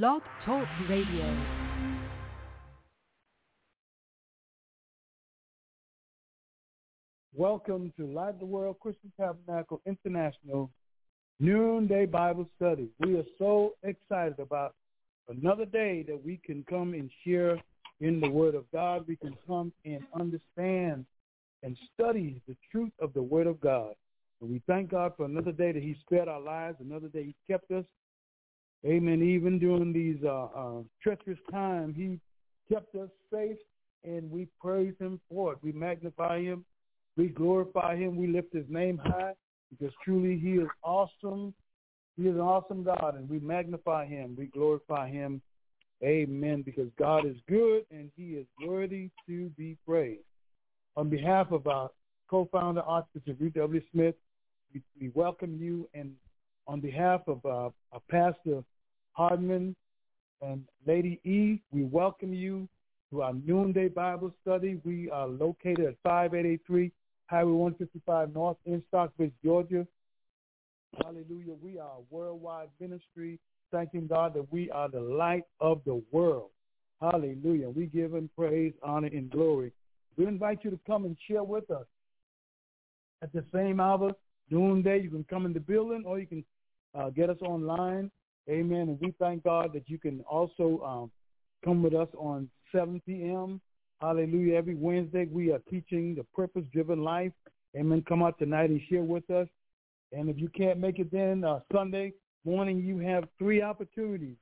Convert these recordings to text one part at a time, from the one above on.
Blog Talk Radio. Welcome to Light the World Christian Tabernacle International Noonday Bible Study. We are so excited about another day that we can come and share in the Word of God. We can come and understand and study the truth of the Word of God. And we thank God for another day that he spared our lives, another day he kept us. Amen. Even during these uh, uh, treacherous times, he kept us safe, and we praise him for it. We magnify him we glorify him. We lift his name high because truly he is awesome. He is an awesome God, and we magnify him. We glorify him. Amen. Because God is good, and he is worthy to be praised. On behalf of our co-founder, Archbishop Ruth W. Smith, we, we welcome you. And on behalf of uh, our pastor, Hardman, and Lady E, we welcome you to our noonday Bible study. We are located at 5883 Highway 155 North in Stockbridge, Georgia. Hallelujah. We are a worldwide ministry, thanking God that we are the light of the world. Hallelujah. We give him praise, honor, and glory. We invite you to come and share with us. At the same hour, noonday, you can come in the building or you can uh, get us online. Amen. And we thank God that you can also um, come with us on 7 p.m. Hallelujah. Every Wednesday we are teaching the purpose-driven life. Amen. Come out tonight and share with us. And if you can't make it then, uh, Sunday morning you have three opportunities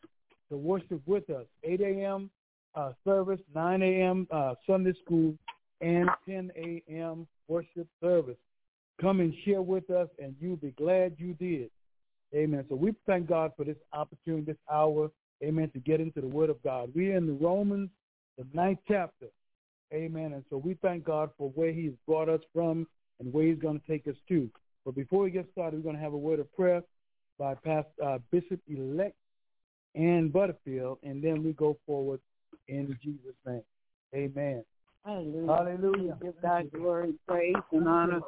to worship with us. 8 a.m. Uh, service, 9 a.m. Uh, Sunday school, and 10 a.m. worship service. Come and share with us, and you'll be glad you did. Amen. So we thank God for this opportunity, this hour, amen, to get into the Word of God. We're in the Romans, the ninth chapter. Amen. And so we thank God for where he's brought us from and where he's going to take us to. But before we get started, we're going to have a word of prayer by Pastor uh, Bishop-elect Ann Butterfield, and then we go forward in Jesus' name. Amen. Hallelujah. Hallelujah. Give God glory, praise, and honor.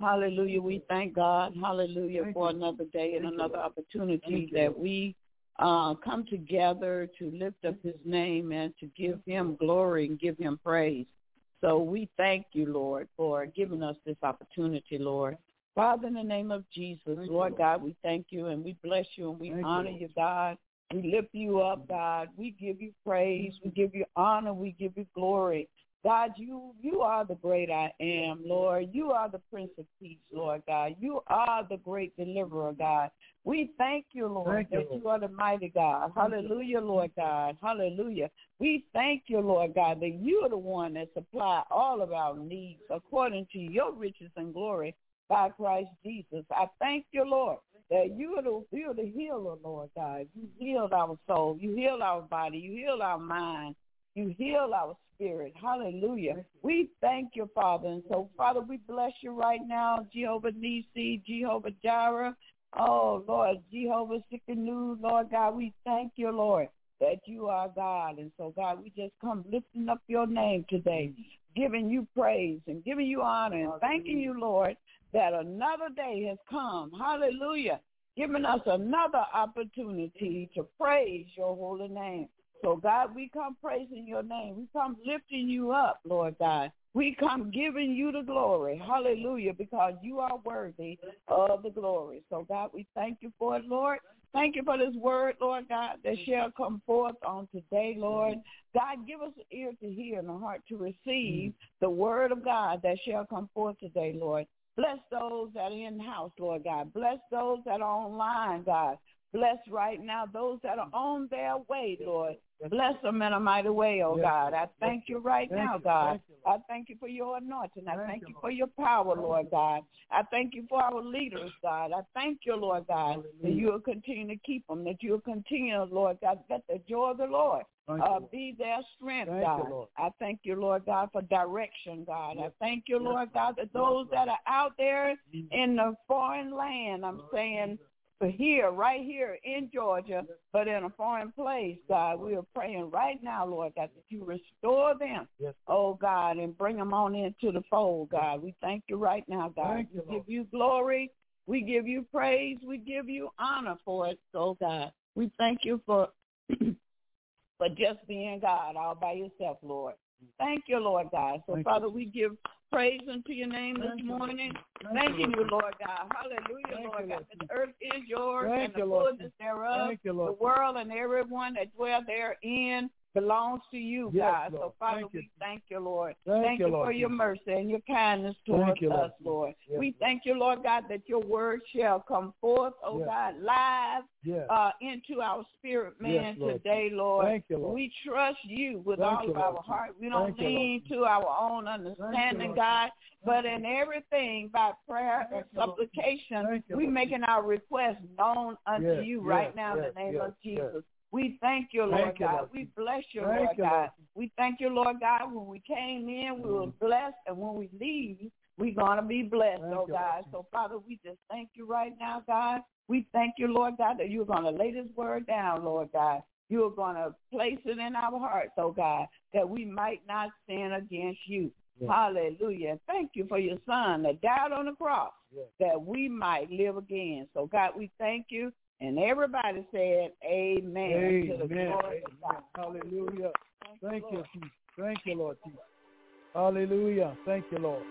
Hallelujah. We thank God. Hallelujah Thank for you. another day and Thank another Lord. opportunity Thank that we uh, come together to lift up his name and to give him glory and give him praise. So we thank you, Lord, for giving us this opportunity, Lord. Father, in the name of Jesus, Lord Lord. God, we thank you and we bless you and we honor you, God. We lift you up, God. We give you praise. We give you honor. We give you glory. God, you you are the great I am, Lord. You are the Prince of Peace, Lord God. You are the great deliverer, God. We thank you, Lord, Thank you, that Lord. you are the mighty God. Hallelujah, Lord God. Hallelujah. We thank you, Lord God, that you are the one that supply all of our needs according to your riches and glory by Christ Jesus. I thank you, Lord, that you are the you are the healer, Lord God. You healed our soul. You healed our body. You healed our mind. You heal our spirit. Hallelujah. We thank you, Father. And so, Father, we bless you right now, Jehovah Nisi, Jehovah Jireh. Oh, Lord, Jehovah Tsidkenu, Lord God, we thank you, Lord, that you are God. And so, God, we just come lifting up your name today, giving you praise and giving you honor and thanking you, Lord, that another day has come. Hallelujah. Giving us another opportunity to praise your holy name. So, God, we come praising your name. We come lifting you up, Lord God. We come giving you the glory. Hallelujah, because you are worthy of the glory. So, God, we thank you for it, Lord. Thank you for this word, Lord God, that shall come forth on today, Lord. God, give us an ear to hear and a heart to receive the word of God that shall come forth today, Lord. Bless those that are in the house, Lord God. Bless those that are online, God. Bless right now those that are on their way, Lord. Bless them in a mighty way, oh Yes, God. I thank you right Thank now, you. God. Thank you, I thank you for your anointing. I Thank thank you, you Lord. for your power, Lord. God. I thank you for our leaders, God. I thank you, Lord God, that you will continue to keep them, that you will continue, Lord God, that the joy of the Lord uh, be their strength, Thank God. Lord. I thank you, Lord God, for direction, God. I thank you, Yes, Lord God, that those that are out there Jesus. in the foreign land, I'm saying for here, right here in Georgia, but in a foreign place, God, we are praying right now, Lord God, that you restore them, Yes. oh God, and bring them on into the fold, God. We thank you right now, God. Thank you, we give you glory. We give you praise. We give you honor for it, oh God. We thank you for for just being God all by yourself, Lord. Thank you, Lord God. So, Thank Father, you. we give praise unto your name this Thank you. morning. Thank Thanking you, you, Lord God. Hallelujah, Thank Lord God. The earth is yours Thank and the fullness thereof. Thank you, The world and everyone that dwell therein belongs to you, Yes, God. Lord. So, Father, Thank you. we thank you, Lord. Thank Thank you, you Lord for your mercy and your kindness towards you, us, Lord. Yes, We thank you, Lord God, that your word shall come forth, oh Yes. God, live Yes. uh, into our spirit, man, Lord. today, Lord. Thank you, Lord. We trust you with Thank all you, of our heart. We don't Thank lean to our own understanding. God, but in everything by prayer and you, supplication, you, we Lord. making our requests known unto you right now in the name of Jesus. We thank you, Thank Lord you, God. Lord. We bless you, Thank Lord you, God. Lord. We thank you, Lord God. When we came in, we were mm. blessed, and when we leave, we're gonna be blessed, Thank oh you, God. So Father, we just thank you right now, God. We thank you, Lord God, that you're gonna lay this word down, Lord God. You're gonna place it in our hearts, oh God, that we might not sin against you. Yes. Hallelujah. Thank you for your son that died on the cross Yes. that we might live again. So God, we thank you. And everybody said amen. To the Amen. Amen. Hallelujah. Thank you, Lord. Thank you, Lord Jesus. Hallelujah. Thank you, Lord.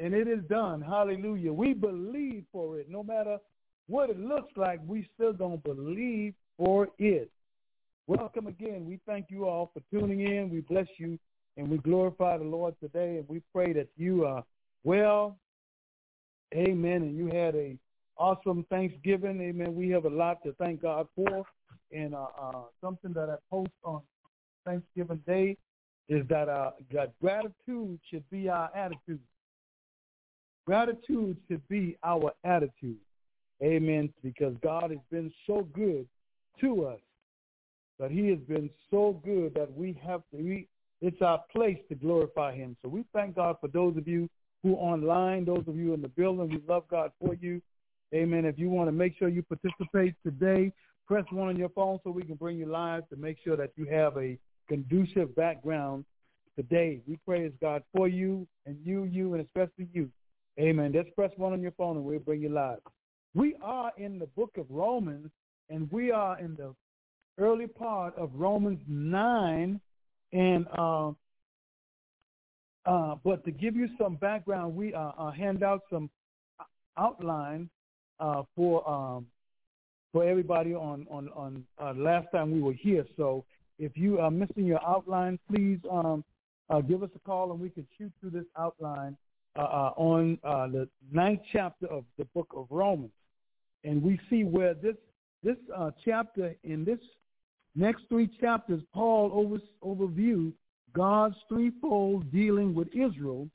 Hallelujah. We believe for it. No matter what it looks like, we still going to believe for it. Welcome again. We thank you all for tuning in. We bless you and we glorify the Lord today. And we pray that you are well. Amen. And you had a awesome Thanksgiving. Amen. We have a lot to thank God for. And uh, uh, something that I post on Thanksgiving Day is that uh, gratitude should be our attitude. Gratitude should be our attitude. Amen. Because God has been so good to us. But he has been so good that we have to, we, it's our place to glorify him. So we thank God for those of you who are online, those of you in the building. We love God for you. Amen. If you want to make sure you participate today, press one on your phone so we can bring you live to make sure that you have a conducive background today. We praise God for you and you, you, and especially you. Amen. Just press one on your phone and we'll bring you live. We are in the book of Romans, and we are in the early part of Romans 9. And uh, uh, but to give you some background, we uh, uh hand out some outline uh, for um, for everybody on on on uh, last time we were here. So if you are missing your outline, please um, give us a call and we can shoot through this outline uh, uh, on uh, the ninth chapter of the book of Romans, and we see where this this uh, chapter in this next three chapters, Paul over, overview God's threefold dealing with Israel.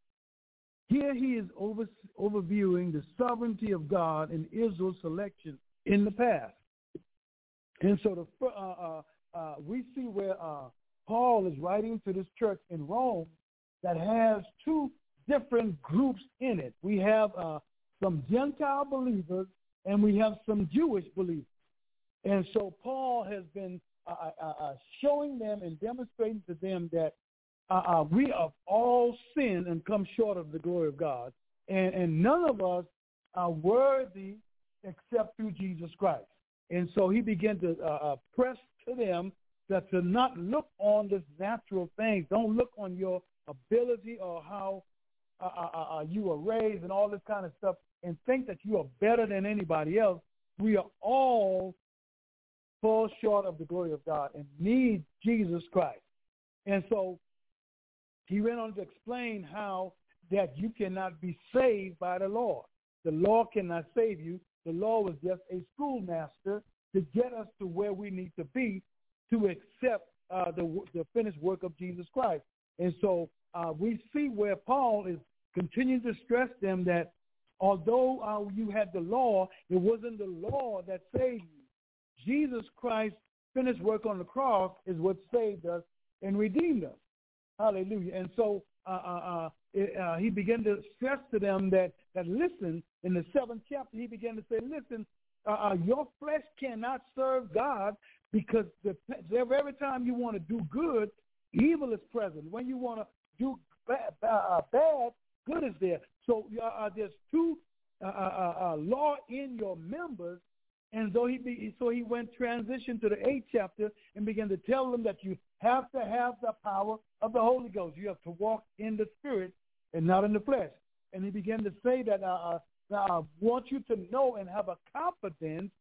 Here he is over, overviewing the sovereignty of God in Israel's selection in the past. And so the, uh, uh, we see where Paul is writing to this church in Rome that has two different groups in it. We have uh, some Gentile believers and we have some Jewish believers. And so Paul has been uh, uh, uh showing them and demonstrating to them that uh, uh, we have all sinned and come short of the glory of God. And, and none of us are worthy except through Jesus Christ. And so he began to press to them that to not look on this natural things. Don't look on your ability or how uh, uh, uh, uh, you were raised and all this kind of stuff and think that you are better than anybody else. We are all fall short of the glory of God and need Jesus Christ. And so he went on to explain how that you cannot be saved by the law. The law cannot save you. The law was just a schoolmaster to get us to where we need to be to accept uh, the, the finished work of Jesus Christ. And so uh, we see where Paul is continuing to stress them that although uh, you had the law, it wasn't the law that saved you. Jesus Christ's finished work on the cross is what saved us and redeemed us. Hallelujah. And so uh, uh, uh uh, he began to stress to them that, that listen, in the seventh chapter, he began to say, listen, your flesh cannot serve God because the, every time you want to do good, evil is present. When you want to do bad, uh, bad good is there. So uh, uh there's two uh, uh, uh, law in your members, and so so he be, so he went transition to the eighth chapter and began to tell them that you have to have the power of the Holy Ghost. You have to walk in the Spirit and not in the flesh. And he began to say that uh, uh, I want you to know and have a confidence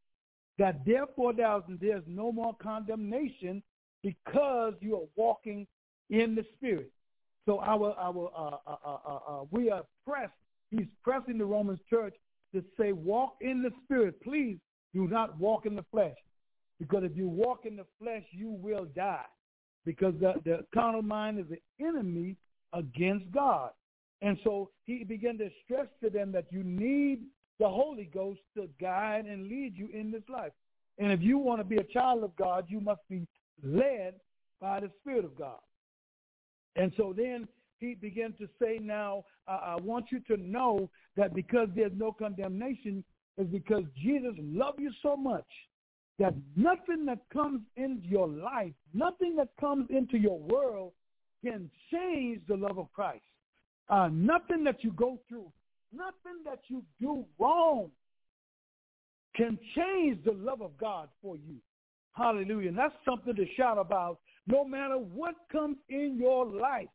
that therefore there's no more condemnation because you are walking in the Spirit. So our our uh, uh, uh, uh, uh we are pressed. He's pressing the Roman church to say, walk in the Spirit. Please do not walk in the flesh, because if you walk in the flesh, you will die. Because the, the carnal mind is the enemy against God. And so he began to stress to them that you need the Holy Ghost to guide and lead you in this life. And if you want to be a child of God, you must be led by the Spirit of God. And so then he began to say, now, I want you to know that because there's no condemnation is because Jesus loved you so much that nothing that comes into your life, nothing that comes into your world can change the love of Christ. Uh, nothing that you go through, nothing that you do wrong can change the love of God for you. Hallelujah. And that's something to shout about no matter what comes in your life.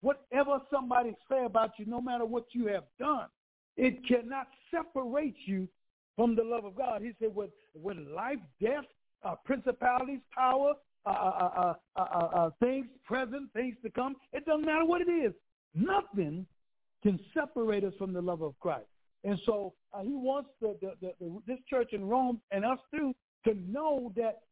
Whatever somebody say about you, no matter what you have done, it cannot separate you from the love of God. He said, with, with life, death, uh, principalities, power, uh uh, uh, uh, uh, things present, things to come, it doesn't matter what it is. Nothing can separate us from the love of Christ. And so he wants the, the, the, this church in Rome and us too to know that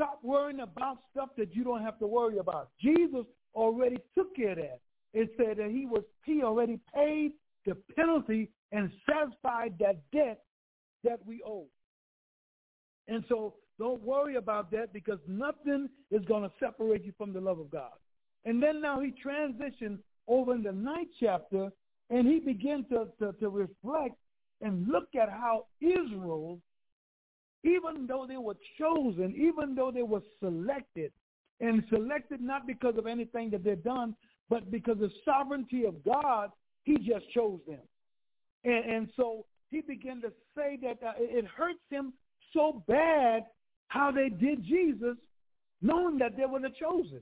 stop worrying about stuff that you don't have to worry about. Jesus already took care of that. It said that he was he already paid the penalty and satisfied that debt that we owe. And so don't worry about that because nothing is going to separate you from the love of God. And then now he transitioned over in the ninth chapter and he began to, to, to reflect and look at how Israel, even though they were chosen, even though they were selected, and selected not because of anything that they've done, but because of the sovereignty of God, he just chose them. And, and so he began to say that uh, it hurts him so bad how they did Jesus, knowing that they were the chosen.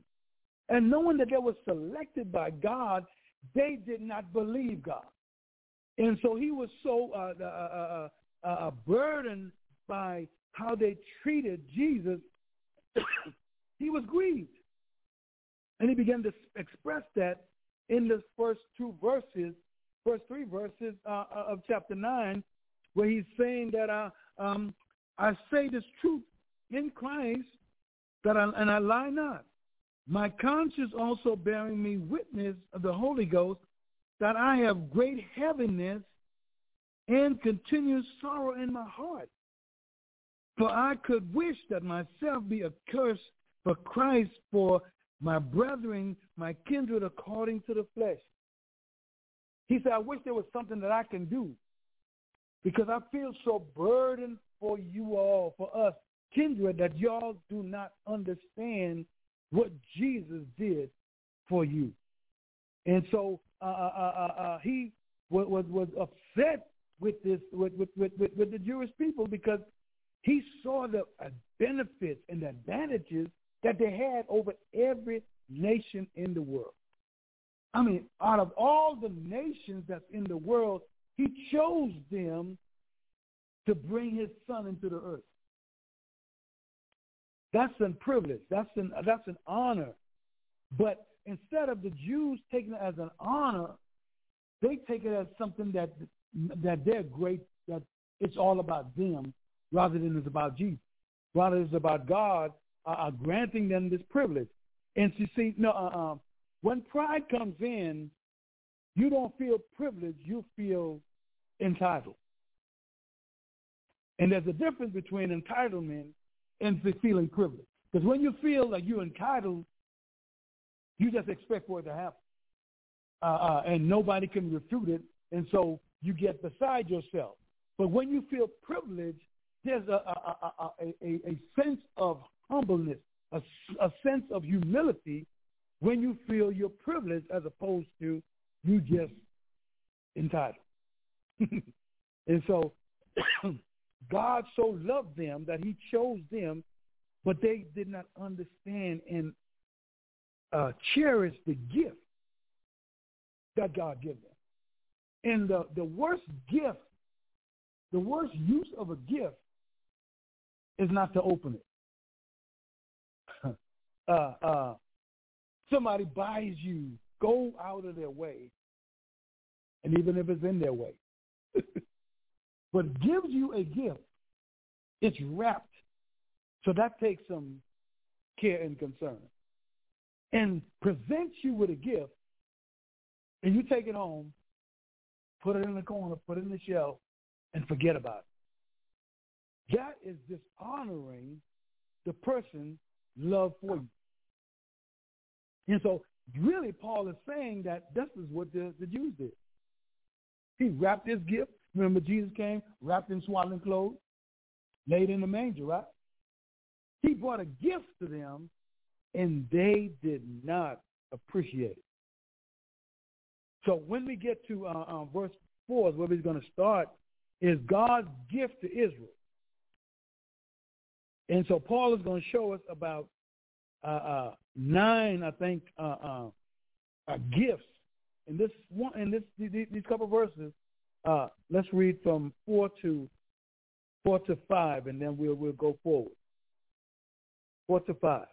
And knowing that they were selected by God, they did not believe God. And so he was so uh, uh, uh, uh burdened by how they treated Jesus, he was grieved. And he began to express that in the first two verses first three verses uh, uh, of chapter 9, where he's saying that I, uh, um, I say this truth in Christ, that I, and I lie not. My conscience also bearing me witness of the Holy Ghost that I have great heaviness and continuous sorrow in my heart. For I could wish that myself be accursed for Christ for my brethren, my kindred according to the flesh. He said, I wish there was something that I can do because I feel so burdened for you all, for us, kindred, that y'all do not understand what Jesus did for you. And so uh, uh, uh, uh, uh he was, was, was upset with this with, with, with, with the Jewish people because he saw the benefits and the advantages that they had over every nation in the world. I mean, out of all the nations that's in the world, he chose them to bring his son into the earth. That's a privilege. That's an that's an honor. But instead of the Jews taking it as an honor, they take it as something that that they're great. That it's all about them rather than it's about Jesus. Rather, it's about God uh, uh granting them this privilege. And you see, no, uh, um, when pride comes in, you don't feel privileged, you feel entitled. And there's a difference between entitlement and feeling privileged. Because when you feel like you're entitled, you just expect for it to happen. Uh, uh, and nobody can refute it, and so you get beside yourself. But when you feel privileged, there's a, a, a, a, a sense of humbleness, a, a sense of humility when you feel you're privileged as opposed to you just entitled. and so God so loved them that he chose them, but they did not understand and uh, cherish the gift that God gave them. And the, the worst gift, the worst use of a gift is not to open it. uh, uh, somebody buys you, go out of their way, and even if it's in their way, but gives you a gift, it's wrapped. So that takes some care and concern. And presents you with a gift, and you take it home, put it in the corner, put it in the shelf, and forget about it. That is dishonoring the person's love for you. And so really Paul is saying that this is what the, the Jews did. He wrapped his gift. Remember Jesus came wrapped in swaddling clothes, laid in the manger, right? He brought a gift to them, and they did not appreciate it. So when we get to uh, uh, verse 4, is where we're going to start, is God's gift to Israel. And so Paul is going to show us about uh, uh, nine, I think, uh, uh, uh gifts. In this one, in this these, couple verses, let's read from four to four to five, and then we'll we'll go forward. Four to five.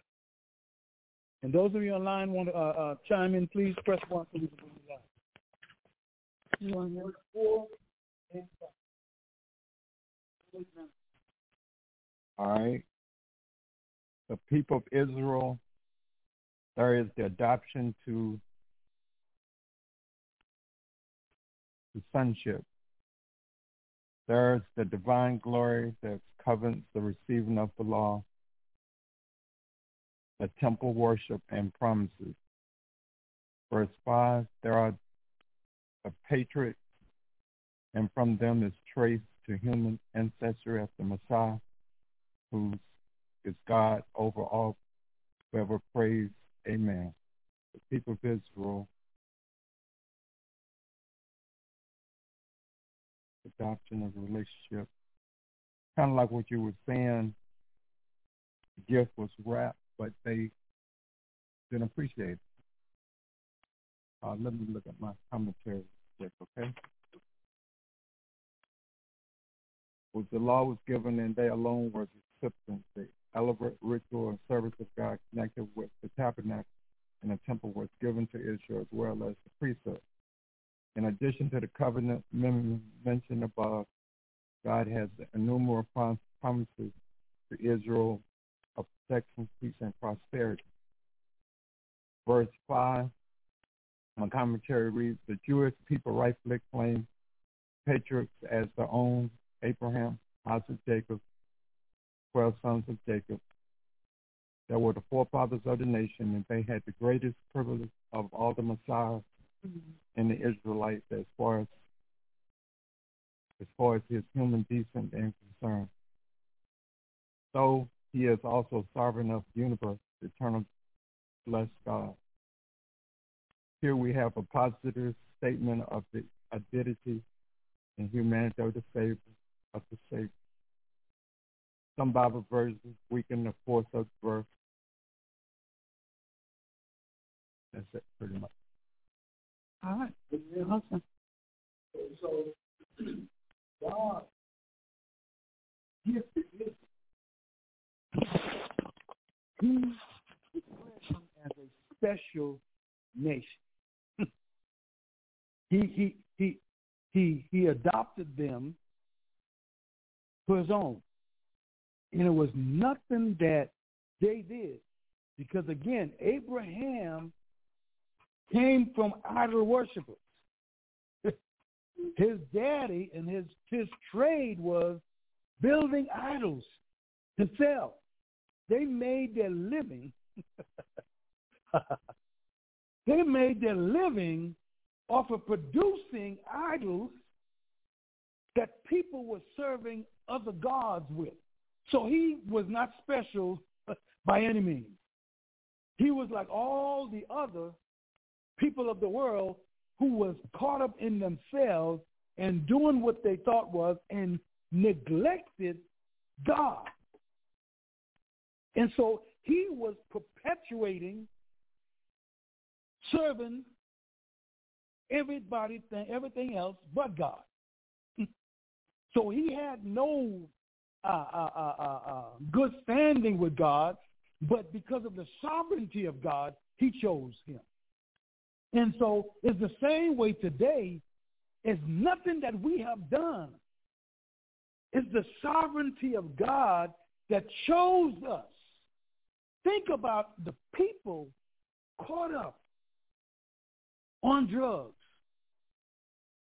And those of you online want to chime in, please press one so we can live. All right. The people of Israel, there is the adoption to the sonship. There's the divine glory that covenants, the receiving of the law, the temple worship and promises. Verse 5, there are the patriots, and from them is traced to human ancestry of the Messiah, who is God over all. Whoever prays, Amen. The people of Israel, adoption of a relationship, kind of like what you were saying. The gift was wrapped, but they didn't appreciate it. Uh, let me look at my commentary quick, okay? Was the law was given and they alone were acceptance, the elaborate ritual and service of God connected with the tabernacle and the temple was given to Israel as well as the priesthood. In addition to the covenant mentioned above, God has innumerable promises to Israel of protection, peace, and prosperity. Verse 5 my commentary reads, the Jewish people rightfully claim patriarchs as their own Abraham, Isaac, Jacob, 12 sons of Jacob. that were the forefathers of the nation, and they had the greatest privilege of all the Messiahs mm-hmm. and the Israelites as far as as far as his human descent and concern. So he is also sovereign of the universe, eternal blessed God. Here we have a positive statement of the identity and humanity of the Savior, of the Savior. Some Bible versions weaken the force of the verse. That's it, pretty much. All right. Awesome. So, God gifted Israel. He declared them as a special nation. He he he he he adopted them for his own. And it was nothing that they did. Because again, Abraham came from idol worshippers. his daddy and his his trade was building idols to sell. They made their living. they made their living off of producing idols that people were serving other gods with. So he was not special by any means. He was like all the other people of the world who was caught up in themselves and doing what they thought was and neglected God. And so he was perpetuating serving everybody, thing, everything else but God. so he had no uh, uh, uh, uh, uh, good standing with God, but because of the sovereignty of God, he chose him. And so it's the same way today. It's nothing that we have done. It's the sovereignty of God that chose us. Think about the people caught up on drugs.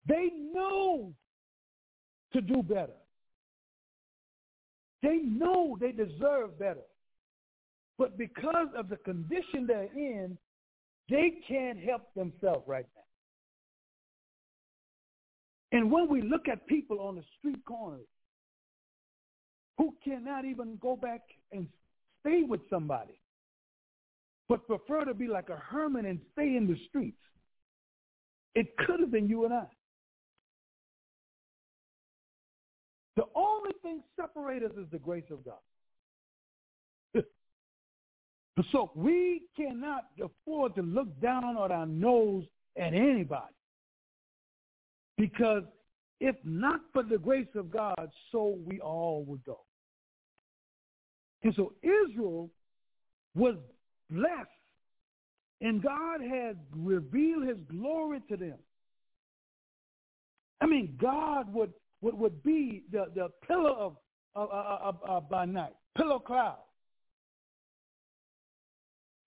They know to do better. They know they deserve better. But because of the condition they're in, they can't help themselves right now. And when we look at people on the street corners who cannot even go back and stay with somebody, but prefer to be like a hermit and stay in the streets, it could have been you and I. The only thing separates us is the grace of God. so we cannot afford to look down on our nose at anybody. Because if not for the grace of God, so we all would go. And so Israel was blessed and God had revealed his glory to them. I mean, God would, would, would be the, the pillar of, of, of, of by night, pillar cloud.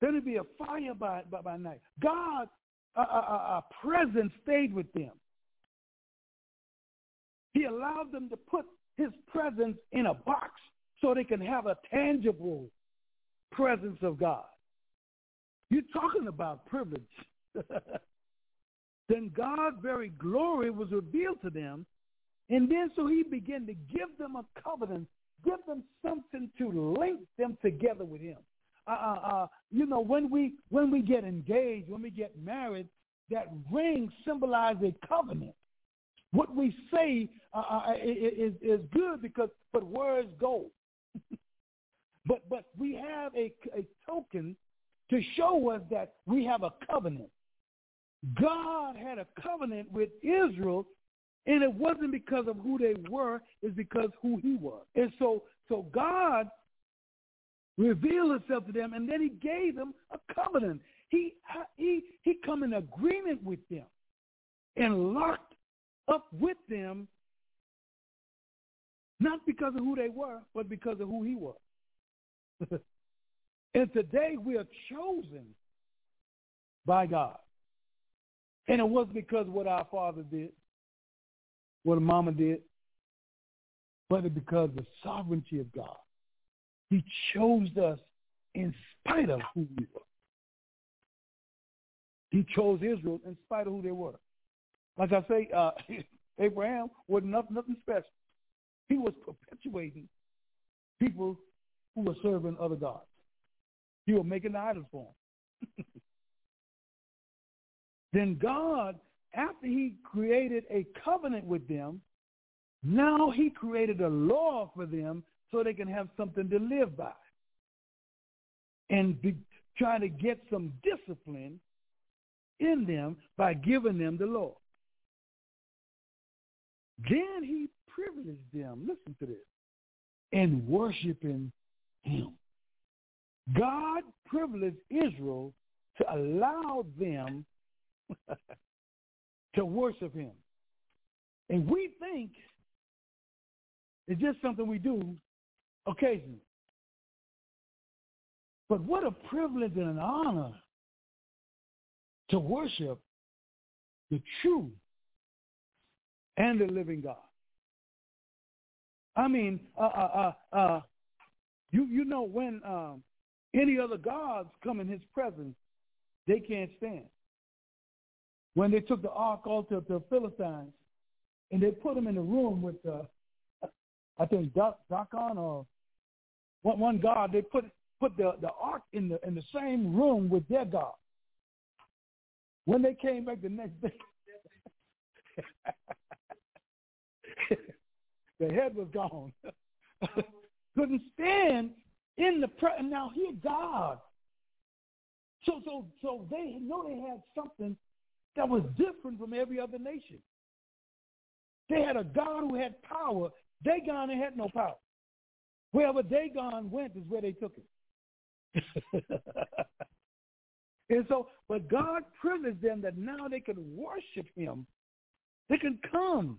Then it'd be a fire by, by, by night. God, a, a, a presence stayed with them. He allowed them to put his presence in a box so they can have a tangible presence of God. You're talking about privilege. then God's very glory was revealed to them. And then so he began to give them a covenant, give them something to link them together with him. Uh, uh, uh, you know, when we when we get engaged, when we get married, that ring symbolizes a covenant. What we say uh, uh is, is good because, but words go. but but we have a, a token to show us that we have a covenant. God had a covenant with Israel, and it wasn't because of who they were, it's because who he was. And so, so God revealed himself to them, and then he gave them a covenant. He, he, he come in agreement with them and locked up with them, not because of who they were, but because of who he was. And today we are chosen by God. And it was because what our father did, what a mama did, but because the sovereignty of God. He chose us in spite of who we were. He chose Israel in spite of who they were. Like I say, uh, Abraham was nothing, nothing special. He was perpetuating people who were serving other gods. He was making the idols for him. then God, after he created a covenant with them, now he created a law for them so they can have something to live by. And be, trying to get some discipline in them by giving them the law. Then he privileged them, listen to this, in worshiping him. God privileged Israel to allow them to worship him. And we think it's just something we do occasionally. But what a privilege and an honor to worship the true and the living God. I mean, uh, uh, uh, uh you you know when um, any other gods come in his presence, they can't stand. When they took the ark altar to the Philistines and they put him in a room with, uh, I think, Dagon or one, one god, they put put the, the ark in the in the same room with their god. When they came back the next day, the head was gone. Couldn't stand in the pre- now here God. So so so they know they had something that was different from every other nation. They had a God who had power. Dagon had no power. Wherever Dagon went is where they took him. and so, but God privileged them that now they could worship him. They can come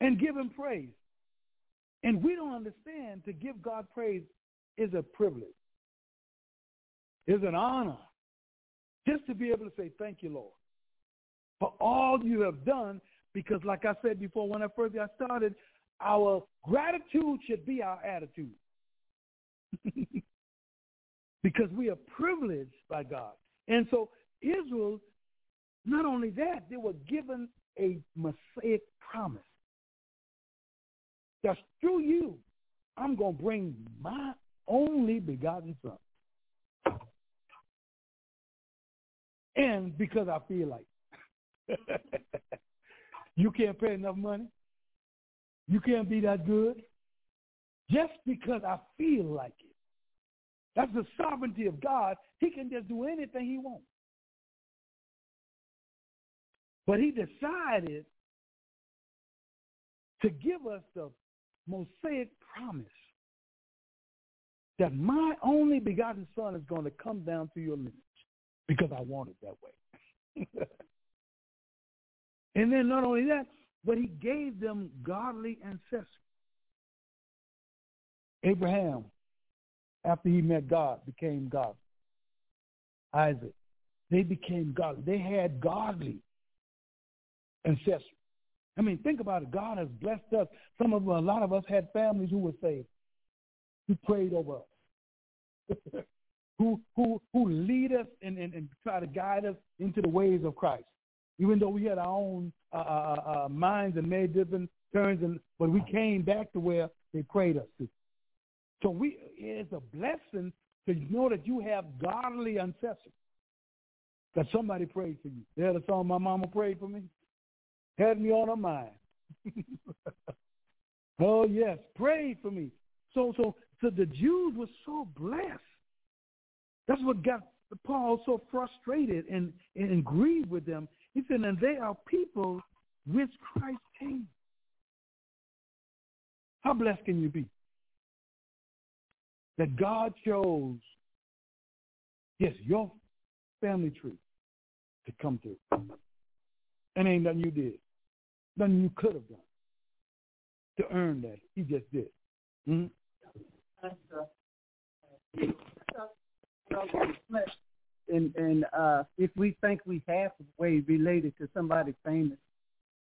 and give him praise. And we don't understand to give God praise is a privilege, is an honor. Just to be able to say, thank you, Lord, for all you have done. Because like I said before, when I first got started, our gratitude should be our attitude. because we are privileged by God. And so Israel, not only that, they were given a Messiah promise. That's through you, I'm going to bring my only begotten son. And because I feel like you can't pay enough money, you can't be that good, just because I feel like it. That's the sovereignty of God. He can just do anything he wants. But he decided to give us the Mosaic promise that my only begotten son is going to come down to your lineage because I want it that way. and then not only that, but he gave them godly ancestors. Abraham, after he met God, became God. Isaac, they became godly. They had godly ancestors. I mean, think about it. God has blessed us. Some of a lot of us had families who were saved, who prayed over us, who who who lead us and, and, and try to guide us into the ways of Christ. Even though we had our own uh, uh, uh, minds and made different turns, and but we came back to where they prayed us to. So we it's a blessing to know that you have godly ancestors. That somebody prayed for you. They had a song, My Mama Prayed for Me had me on her mind. oh yes, prayed for me. So so so the Jews were so blessed. That's what got Paul so frustrated and, and grieved with them. He said, and they are people which Christ came. How blessed can you be? That God chose, yes, your family tree to come through. And ain't nothing you did. Nothing you could have done to earn that. He just did. Mm-hmm. And and uh, if we think we halfway related to somebody famous,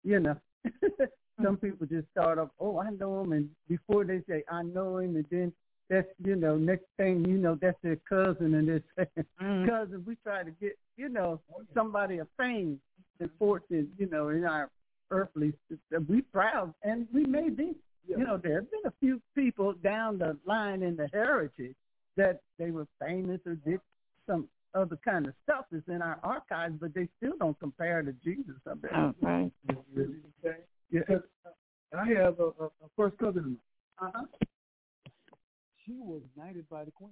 you know, some people just start off, oh, I know him, and before they say I know him, and then that's you know next thing you know that's their cousin and their mm. cousin. We try to get you know somebody of fame and fortune, you know, in our earthly. system. We proud, and we may be. Yeah. You know, there have been a few people down the line in the heritage that they were famous or did some other kind of stuff is in our archives, but they still don't compare to Jesus. I bet. Oh, right. Yeah. I have a, a, a first cousin. Uh-huh. She was knighted by the queen.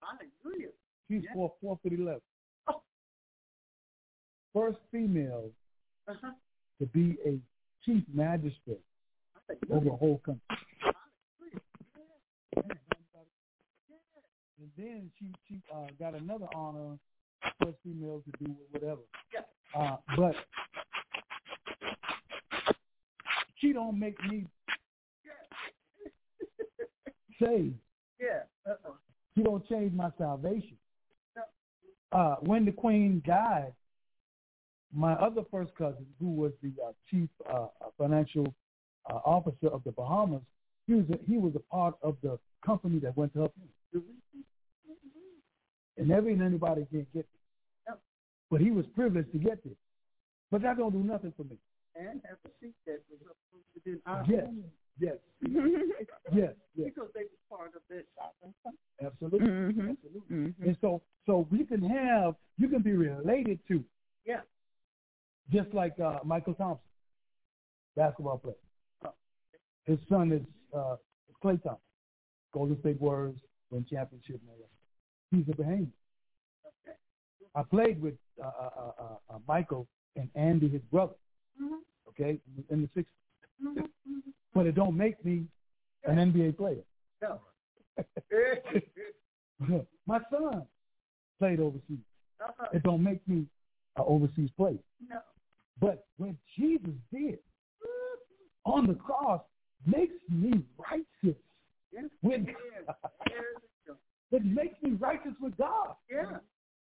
Hallelujah. She's yeah. four four foot eleven. Oh. First female uh-huh to be a chief magistrate over the whole country. And then she she uh, got another honor, first female to do whatever. Uh, but she don't make me say. Yeah. Uh-uh. She don't change my salvation. Uh, when the queen died, my other first cousin, who was the uh, chief uh, financial uh, officer of the Bahamas, he was a, he was a part of the company that went to her And never anybody can get it. But he was privileged to get this. But that don't do nothing for me. And have a seat that was approved in our yes. Yes. yes. Yes. Because they were part of this Absolutely. Mm-hmm. Absolutely. Mm-hmm. And so so we can have you can be related to yeah just like uh, Mychal Thompson, basketball player. His son is uh, Klay Thompson. Golden State Warriors win championship. He's a Bahamian. I played with uh, uh, uh, uh, Mychal and Andy, his brother. Mm-hmm. Okay, in the 60s. Mm-hmm. But it don't make me an NBA player. No. My son played overseas. Uh-huh. It don't make me an overseas player. No. But what Jesus did on the cross makes me righteous yes. with God. it makes me righteous with God. Yeah.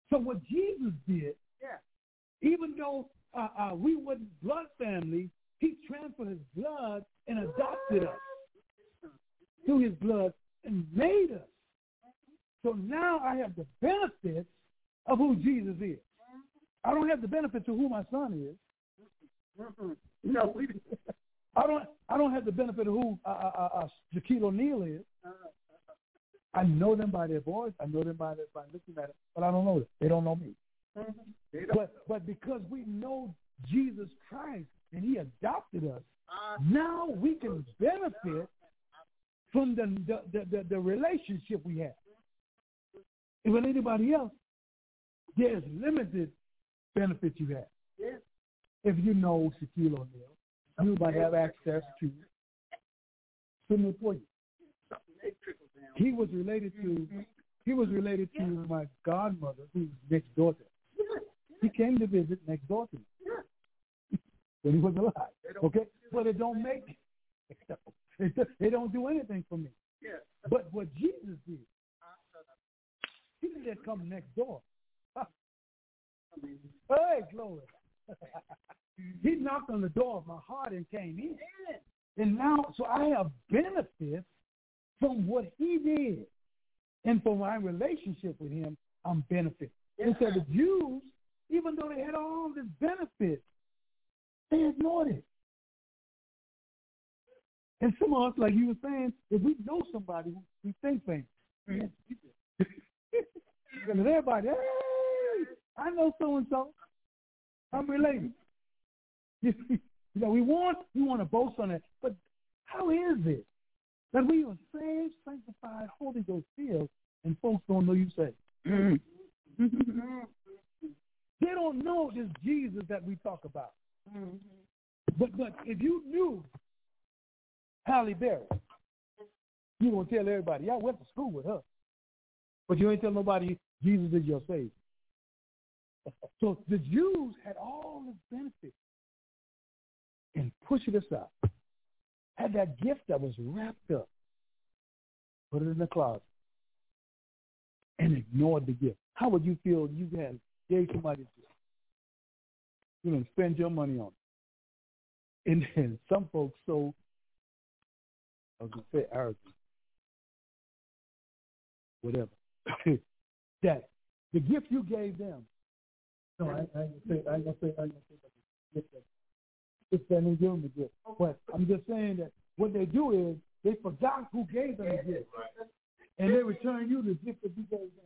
So what Jesus did, yeah. even though uh, uh, we weren't blood family, he transferred his blood and adopted us through his blood and made us. So now I have the benefits of who Jesus is. I don't have the benefits of who my son is. No, we, I don't. I don't have the benefit of who uh, uh, uh, Shaquille O'Neal is. I know them by their voice. I know them by, their, by looking at it, but I don't know them. They don't know me. Mm-hmm. But but because we know Jesus Christ and He adopted us, uh, now we can benefit from the the, the, the relationship we have. And with anybody else, there's limited benefits you have. Yeah. If you know Shaquille O'Neal, you might have access to similar. He was related to he was related to my godmother who was next door to him. He came to visit next door to me when he was alive. Okay, but it don't make it They don't do anything for me. But what Jesus did, he didn't just come next door. hey, glory. he knocked on the door of my heart and came in. And now, so I have benefits from what he did. And for my relationship with him, I'm benefiting. Yeah. And so the Jews, even though they had all this benefit, they ignored it. And some of us, like you were saying, if we know somebody, we think things. Mm-hmm. and everybody, hey, I know so and so. I'm related. you know, we want we want to boast on it, but how is it that we are saved, sanctified, Holy Ghost filled, and folks don't know you say. Mm-hmm. they don't know this Jesus that we talk about. Mm-hmm. But but if you knew Halle Berry, you gonna tell everybody, I went to school with her. But you ain't tell nobody Jesus is your Savior. So the Jews had all this benefit and push it up. had that gift that was wrapped up, put it in the closet, and ignored the gift. How would you feel you had gave somebody a gift? You know, spend your money on it. And then some folks so I was gonna say arrogant. Whatever. that the gift you gave them. No, I, I ain't gonna say I ain't gonna say I ain't gonna say that if they give them the gift. But I'm just saying that what they do is they forgot who gave them the gift. And they return you the gift that you gave them.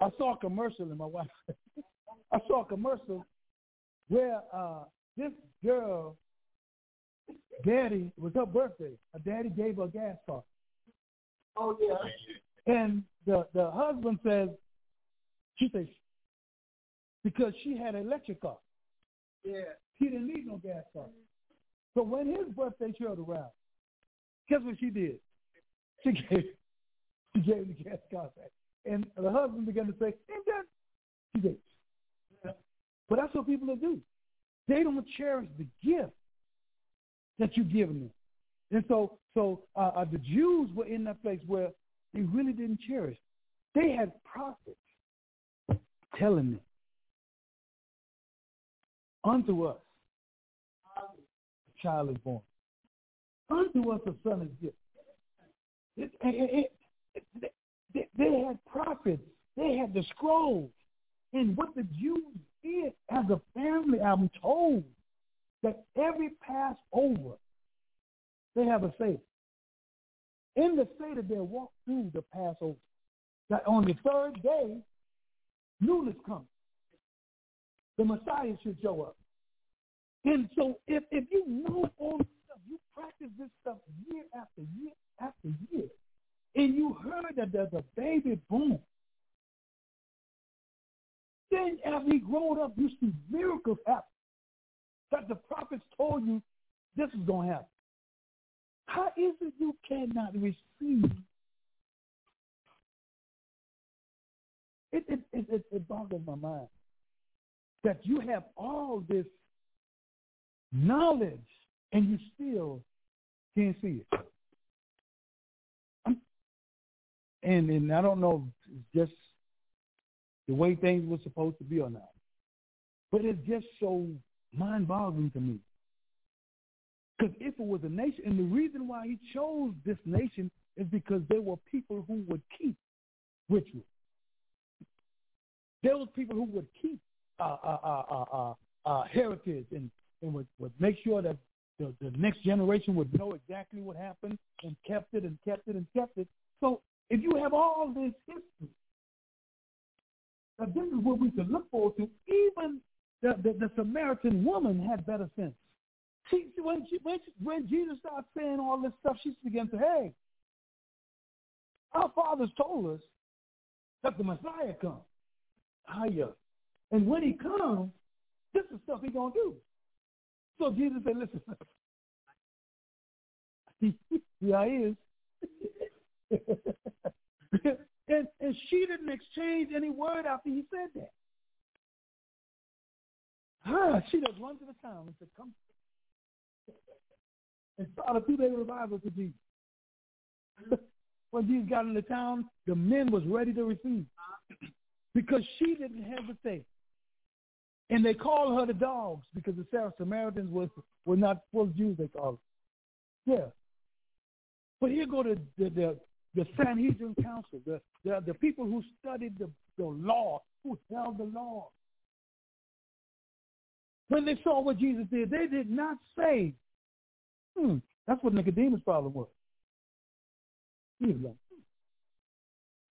I saw a commercial in my wife. I saw a commercial where uh, this girl, daddy, it was her birthday. Her daddy gave her a gas card. Oh yeah. And the the husband says, she says, because she had an electric car. Yeah. She didn't need no gas car. So when his birthday showed around, guess what she did? She gave she gave him the gas car back. And the husband began to say, and then she did. But that's what people do. They don't cherish the gift that you've given them. And so so uh, uh, the Jews were in that place where they really didn't cherish. They had prophets telling them, Unto us a child is born. Unto us a son is given. They, they had prophets. They had the scrolls. And what the Jews did as a family, I'm told that every Passover, they have a Seder. In the Seder, they walk through the Passover. That on the third day, newness comes. the Messiah should show up. And so if, if you know all this stuff, you practice this stuff year after year after year, and you heard that there's a baby boom, then as he growed up, you see miracles happen. That the prophets told you this is going to happen. How is it you cannot receive? It, it, it, it, it boggles my mind that you have all this knowledge and you still can't see it. And and I don't know just the way things were supposed to be or not. But it's just so mind boggling to me. Because if it was a nation, and the reason why he chose this nation is because there were people who would keep rituals. There was people who would keep uh, uh, uh, uh, uh, uh heritage and, and would, would make sure that the, the next generation would know exactly what happened and kept it and kept it and kept it. So if you have all this history, now this is what we can look forward to. Even the, the, the Samaritan woman had better sense. She, when, she, when, she, when Jesus starts saying all this stuff, she began to, say, hey, our fathers told us that the Messiah comes. Hiya. And when he comes, this is stuff he's going to do. So Jesus said, listen, yeah, he is. and, and she didn't exchange any word after he said that. Ah, she just run to the town and said, come. And start a two-day revival for Jesus. when Jesus got into town, the men was ready to receive because she didn't hesitate. And they called her the dogs because the Samaritans was were not full Jews, they called them. Yeah. But here go the, the, the, the Sanhedrin Council, the, the, the people who studied the, the law, who held the law. When they saw what Jesus did, they did not say, hmm, that's what Nicodemus' problem was. He was like,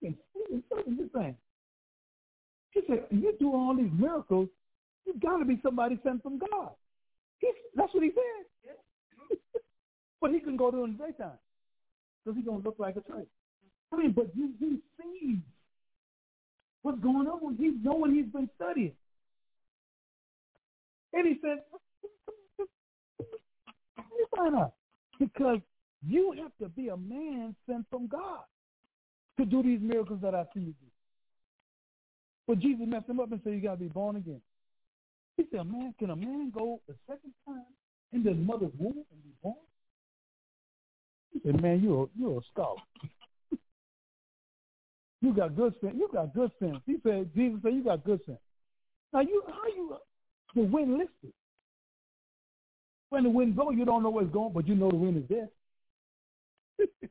hmm, is this thing? He said, you do all these miracles, you've got to be somebody sent from God. He, that's what he said. but he can go to the daytime because he's going to look like a tree. I mean, but you, he sees what's going on. He's knowing he's been studying. And he said, find out. Because you have to be a man sent from God to do these miracles that I see you do. But Jesus messed him up and said, you got to be born again. He said, man, can a man go a second time in his mother's womb and be born? He said, man, you're, you're a scholar. you got good sense. You got good sense. He said, Jesus said, you got good sense. Now, you how you the wind lifted? When the wind goes, you don't know where it's going, but you know the wind is there.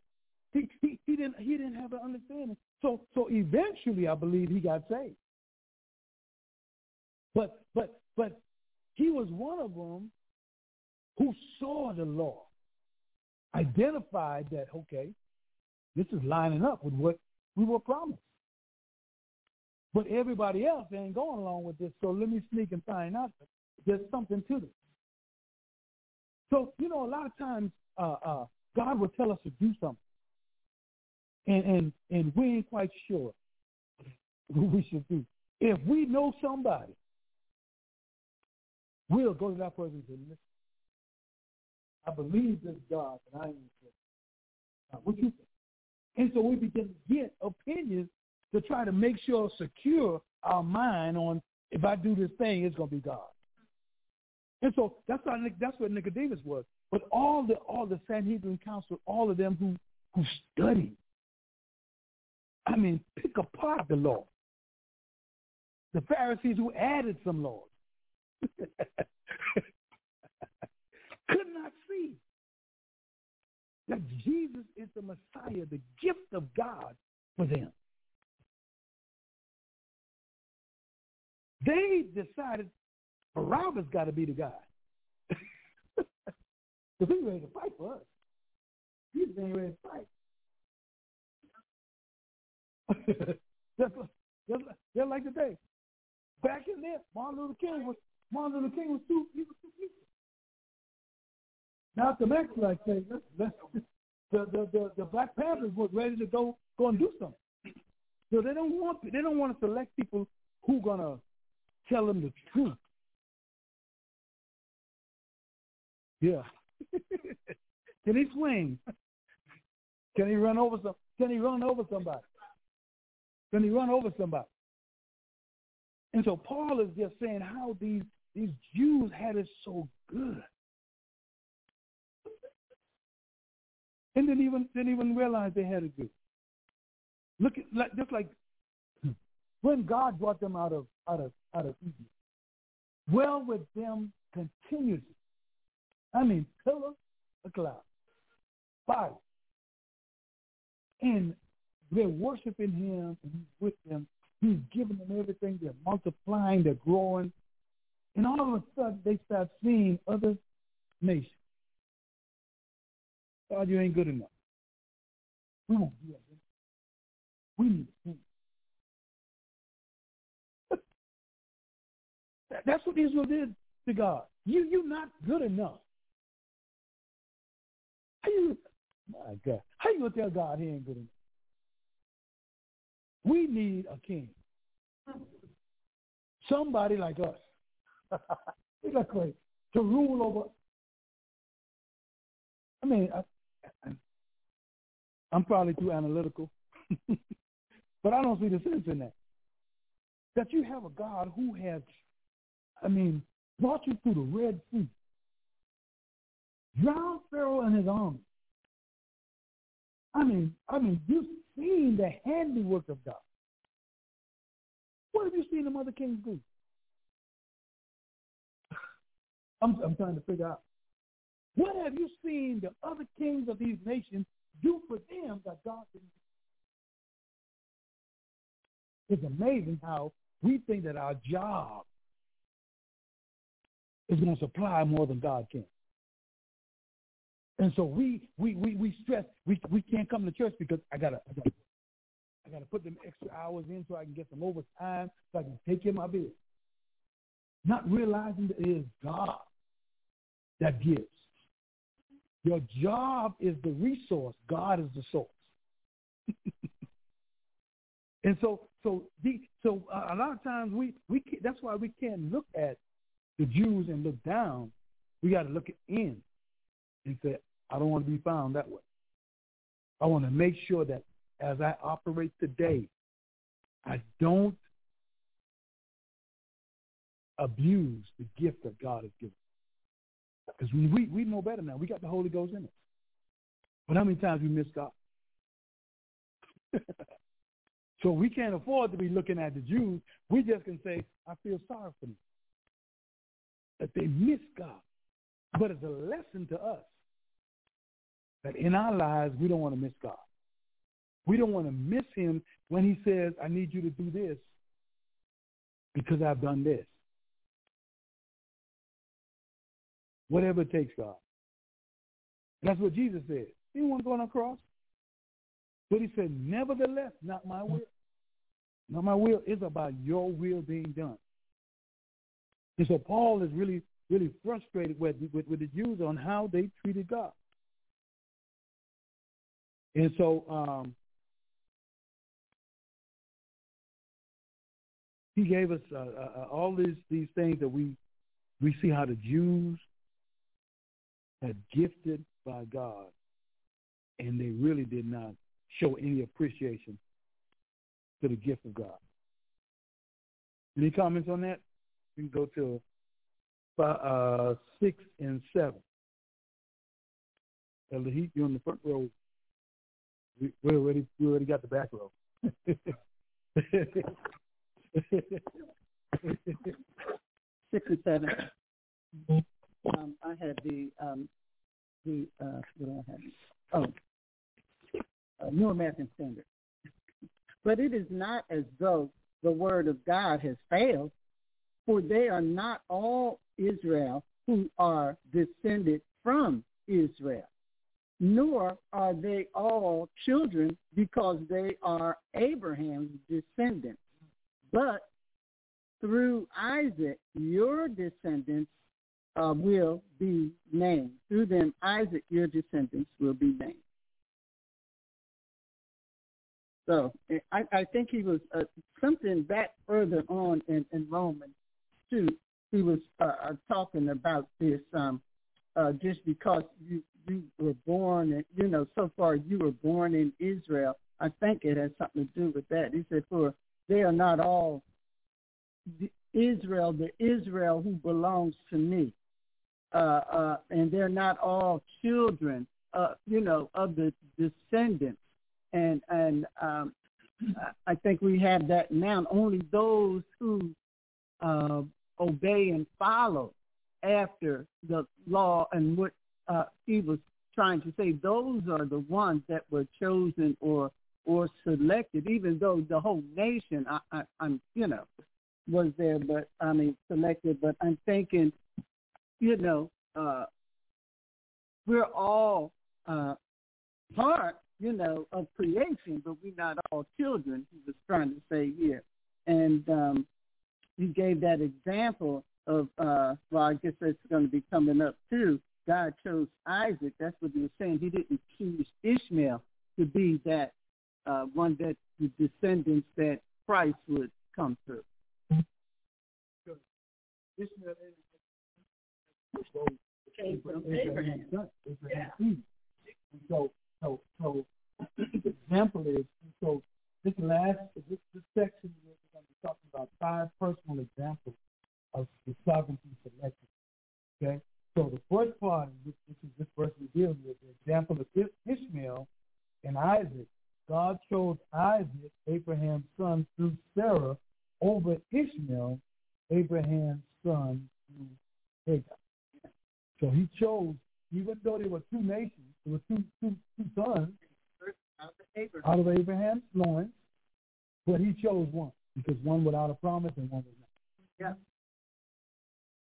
he, he, he didn't he didn't have an understanding. So so eventually, I believe he got saved. But but but he was one of them who saw the law, identified that okay, this is lining up with what we were promised. But everybody else ain't going along with this, so let me sneak and find out there's something to this. So you know, a lot of times uh, uh, God will tell us to do something, and and and we ain't quite sure what we should do. If we know somebody We'll go to that person and listen, I believe this God, and I ain't now, what you think? And so we begin to get opinions to try to make sure secure our mind on if I do this thing, it's gonna be God. And so that's how that's what Nicodemus was. But all the all the Sanhedrin council, all of them who who studied, I mean, pick apart the law. The Pharisees who added some laws. could not see that Jesus is the Messiah, the gift of God for them. They decided Barabbas got to be the guy. Because he's ready to fight for us. He's ready to fight. just, just, just like today. Back in there, Martin Luther King was Martin Luther King was too, he was too peaceful. Malcolm X like say, the, the the the Black Panthers were ready to go go and do something. So they don't want they don't want to select people who gonna tell them the truth. Yeah. Can he swing? Can he run over some? Can he run over somebody? Can he run over somebody? And so Paul is just saying how these these Jews had it so good. And didn't even didn't even realize they had it good. Look at like just like hmm. when God brought them out of out of out of Egypt. Well with them continuously. I mean pillar of cloud. Fire. And they're worshiping him and he's with them. He's giving them everything. They're multiplying, they're growing. And all of a sudden they start seeing other nations. God, you ain't good enough. We won't that. We need a king. That's what Israel did to God. You you're not good enough. How you my God. How you gonna tell God he ain't good enough? We need a king. Somebody like us. Crazy? To rule over. I mean, I, I'm probably too analytical, but I don't see the sense in that. That you have a God who has, I mean, brought you through the Red Sea, drowned Pharaoh and his army. I mean, I mean, you've seen the handiwork of God. What have you seen the other kings do? I'm, I'm trying to figure out. What have you seen the other kings of these nations do for them that God didn't do? It's amazing how we think that our job is going to supply more than God can. And so we we we, we stress we we can't come to church because I gotta I gotta I gotta put them extra hours in so I can get some overtime so I can take care of my bill. Not realizing that it is God that gives. Your job is the resource. God is the source. and so, so, the, so a lot of times we we that's why we can't look at the Jews and look down. We got to look in and say, I don't want to be found that way. I want to make sure that as I operate today, I don't abuse the gift that God has given. Because we, we know better now. We got the Holy Ghost in us. But how many times we miss God? so we can't afford to be looking at the Jews. We just can say, I feel sorry for them. That they miss God. But it's a lesson to us that in our lives, we don't want to miss God. We don't want to miss him when he says, I need you to do this because I've done this. Whatever it takes, God. And that's what Jesus said. He didn't want to go on a cross. But he said, nevertheless, not my will. Not my will. It's about your will being done. And so Paul is really, really frustrated with, with, with the Jews on how they treated God. And so um, he gave us uh, uh, all these these things that we we see how the Jews had gifted by God, and they really did not show any appreciation to the gift of God. Any comments on that? We can go to uh, six and seven. Heat, you're on the front row. We, already we already got the back row. Six and seven. Um, I had the um, the uh, what I have? Oh, uh, New American Standard. but it is not as though the word of God has failed, for they are not all Israel who are descended from Israel nor are they all children because they are Abraham's descendants. But through Isaac, your descendants uh, will be named. Through them, Isaac, your descendants, will be named. So I, I think he was uh, something back further on in, in Romans 2. He was uh, uh, talking about this um, uh, just because you, you were born, and, you know, so far you were born in Israel. I think it has something to do with that. He said, for they are not all Israel, the Israel who belongs to me. Uh, uh, and they're not all children, uh, you know, of the descendants. And and um, I think we have that now. Only those who uh, obey and follow after the law and what uh, he was trying to say, those are the ones that were chosen or or selected, even though the whole nation, I, I, I'm, you know, was there, but I mean selected. But I'm thinking, you know, uh, we're all uh, part, you know, of creation, but we're not all children. He was trying to say here, and um, you gave that example of, uh, well, I guess that's going to be coming up too. God chose Isaac. That's what he was saying. He didn't choose Ishmael to be that uh, one that the descendants that Christ would come through. Ishmael came from Abraham. Yeah. So, so, so, the example is so. This last this, this section we're going to be talking about five personal examples of the sovereignty selected. Okay, so the first part, which, which is this verse we're dealing with, the example of Ishmael and Isaac. God chose Isaac, Abraham's son, through Sarah, over Ishmael, Abraham's son through Hagar. So he chose, even though there were two nations, there were two, two, two sons out of Abraham's loins, but he chose one because one without a promise and one was not.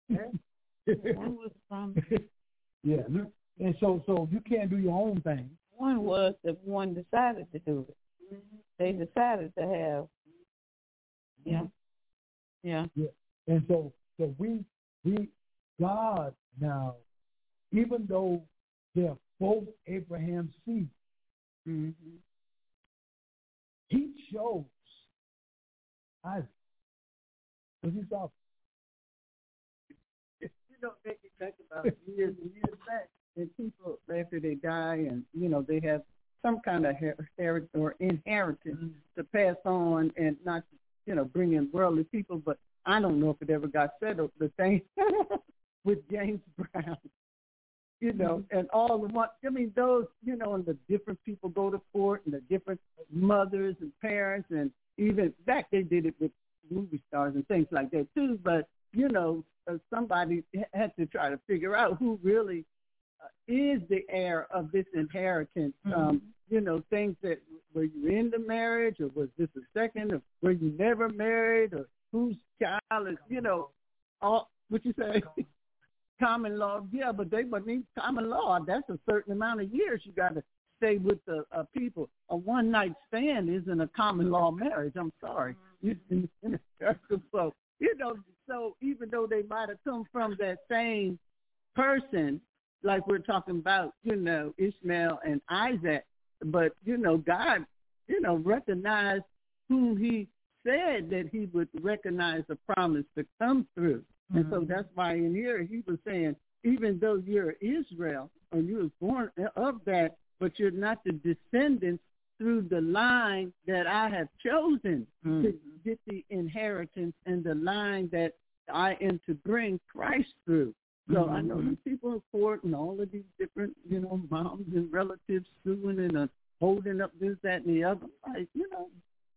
Yeah. one was promised. yeah. And so, so you can't do your own thing. One was the one decided to do it. Mm-hmm. They decided to have. Yeah. Yeah. Yeah. And so, so we, we, God now, even though they're both Abraham's seed, mm-hmm. He chose Isaac. Because he saw. You know, make me think about years and years back, and people after they die, and you know they have some kind of heritage or inheritance mm-hmm. to pass on, and not you know bring in worldly people, but I don't know if it ever got settled. The thing with James Brown, you know, and all the one. I mean, those, you know, and the different people go to court, and the different mothers and parents, and even back they did it with movie stars and things like that too. But you know, uh, somebody had to try to figure out who really uh, is the heir of this inheritance. Mm-hmm. Um, you know, things that were you in the marriage, or was this a second, or were you never married, or whose child is, you know, all what you say? common law, yeah, but they but need common law. That's a certain amount of years you got to stay with the uh, people. A one night stand isn't a common law marriage. I'm sorry. Mm-hmm. So you know, so even though they might have come from that same person, like we're talking about, you know, Ishmael and Isaac, but you know, God, you know, recognized who He said that he would recognize the promise to come through. Mm-hmm. And so mm-hmm. that's why in here he was saying, even though you're Israel and you was born of that, but you're not the descendants through the line that I have chosen mm-hmm. to get the inheritance and the line that I am to bring Christ through. So mm-hmm. I know these people in court and all of these different, you know, moms and relatives suing and uh, holding up this, that, and the other. Like, you know,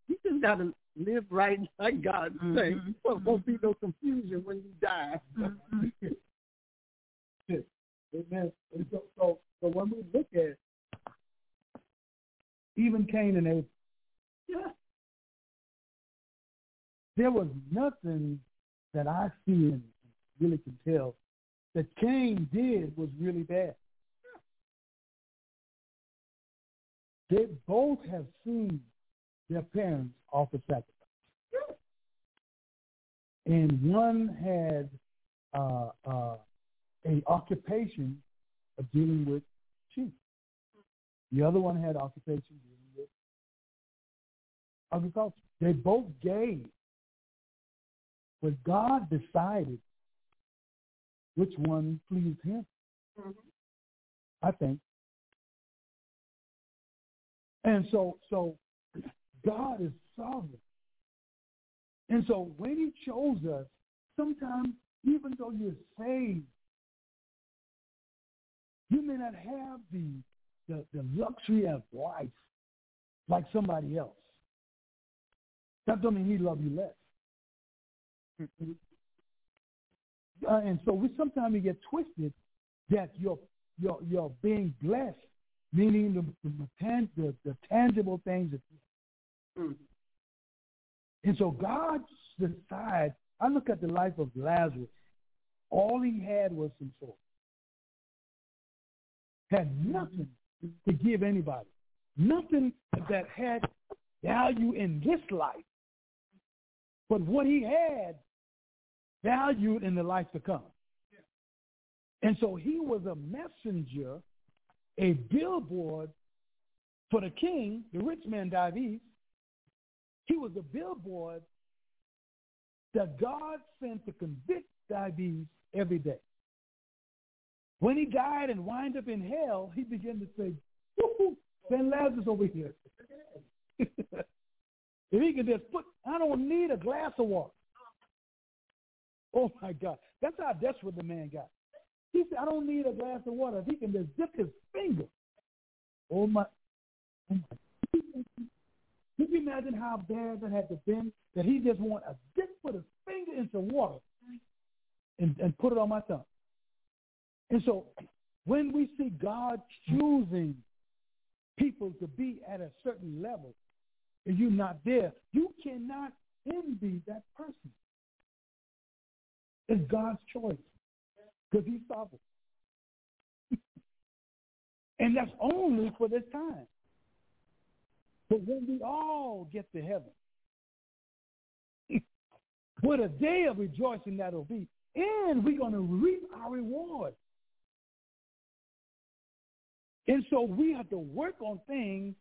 you just got to live right like God mm-hmm. say. So won't be no confusion when you die. Mm-hmm. Amen. And so, so, so when we look at even Cain and Abel, yeah. there was nothing that I see and really can tell that Cain did was really bad. They both have seen their parents offer sacrifice. And one had uh, uh, a occupation of dealing with sheep. The other one had occupation dealing with agriculture. They both gave, but God decided which one pleased Him. Mm-hmm. I think. And so, so God is sovereign. And so when he chose us, sometimes even though you're saved, you may not have the, the, the luxury of life like somebody else. That doesn't mean he love you less. Uh, and so we sometimes we get twisted that you're you're you're being blessed, meaning the the, the, the tangible things that Mm. and so God decides, I look at the life of Lazarus. All he had was some. Had nothing to give anybody. Nothing that had value in this life. But what he had valued in the life to come. And so he was a messenger, a billboard for the king, the rich man David, he was a billboard that God sent to convict Dives every day. When he died and wind up in hell, he began to say, send Lazarus over here. if he could just put, I don't need a glass of water. Oh my God. That's how desperate the man got. He said, I don't need a glass of water. If he can just dip his finger. Oh my. Oh my. You can you imagine how bad that had to been that he just want a dip put his finger into water and, and put it on my tongue. And so when we see God choosing people to be at a certain level and you're not there, you cannot envy that person. It's God's choice because he's sovereign. and that's only for this time. But when we all get to heaven, what a day of rejoicing that'll be. And we're going to reap our reward. And so we have to work on things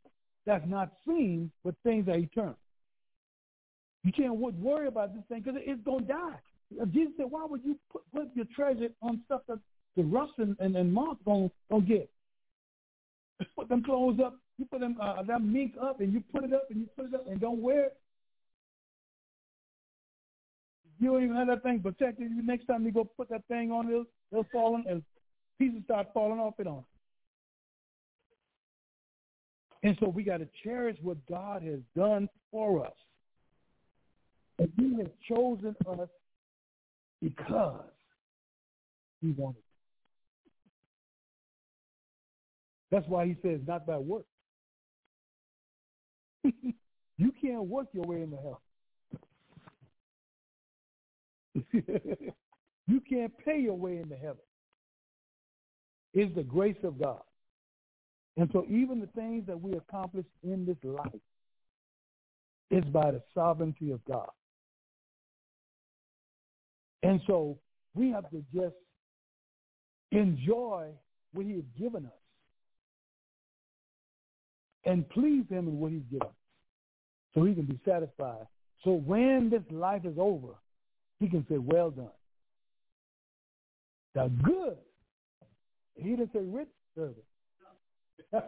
that's not seen, but things that are eternal. You can't worry about this thing because it's going to die. Uh, Jesus said, why would you put, put your treasure on stuff that the rust and, and, and moth going to get? Put them clothes up, you put them uh, that mink up, and you put it up, and you put it up, and don't wear it. You don't even have that thing protected. You next time you go put that thing on, it'll, it'll fall and pieces start falling off it on. And so we got to cherish what God has done for us. And he has chosen us because he wanted. That's why he says, not by work. you can't work your way into hell. you can't pay your way into heaven. It's the grace of God. And so even the things that we accomplish in this life is by the sovereignty of God. And so we have to just enjoy what he has given us and please him in what he's given so he can be satisfied. So when this life is over, he can say, well done. The good. He didn't say rich servant.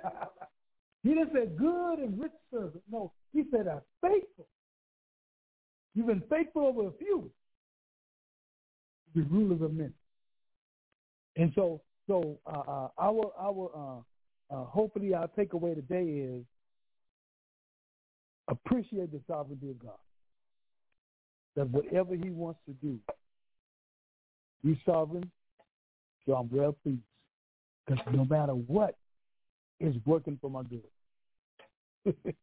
he didn't say good and rich servant. No, he said a faithful. You've been faithful over a few. The rulers of men. And so, so uh, uh, our our uh, hopefully our takeaway today is appreciate the sovereignty of God. That whatever He wants to do, He's sovereign. So I'm well pleased because no matter what, it's working for my good.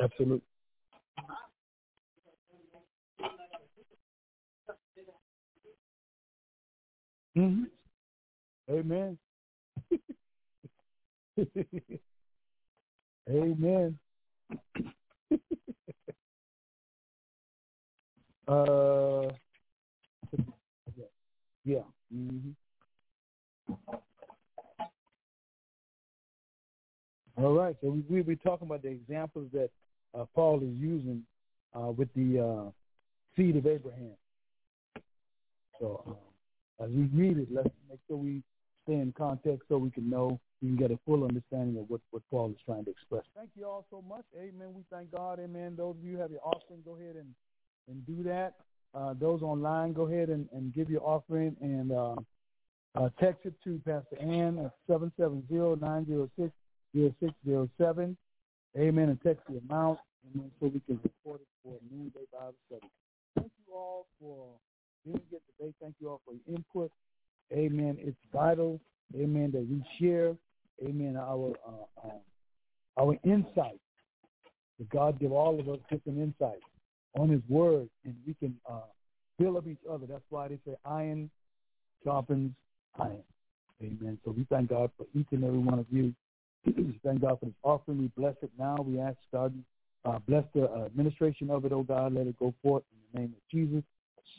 Absolutely. Mm-hmm. Amen. Amen. uh, yeah. Mm-hmm. All right. So we, we'll be talking about the examples that uh, Paul is using uh, with the uh, seed of Abraham. So um, as we read it, let's make sure we stay in context so we can know, we can get a full understanding of what, what Paul is trying to express. Thank you all so much. Amen. We thank God. Amen. Those of you have your offering, go ahead and, and do that. Uh, those online, go ahead and, and give your offering and uh, uh, text it to Pastor Ann at 770-906-0607. Amen. And text the amount so we can record it for noonday Bible study. Thank you all for today. Thank you all for your input. Amen. It's vital. Amen. That we share. Amen. Our uh, um, our insight. That God give all of us different insights on His Word, and we can uh, build up each other. That's why they say iron sharpens iron. Amen. So we thank God for each and every one of you. thank God for this offering. We bless it now. We ask God, uh, bless the uh, administration of it, oh God. Let it go forth in the name of Jesus.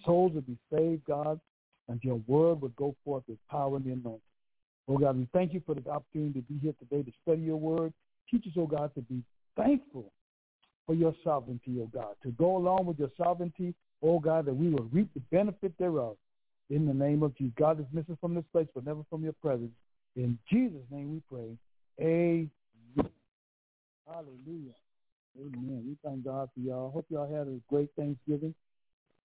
Souls will be saved, God, and your word will go forth with power and the anointing. Oh God, we thank you for this opportunity to be here today to study your word. Teach us, oh God, to be thankful for your sovereignty, oh God, to go along with your sovereignty, oh God, that we will reap the benefit thereof. In the name of Jesus. God is missing from this place, but never from your presence. In Jesus' name we pray. Amen. Hallelujah. Amen. We thank God for y'all. Hope y'all had a great Thanksgiving.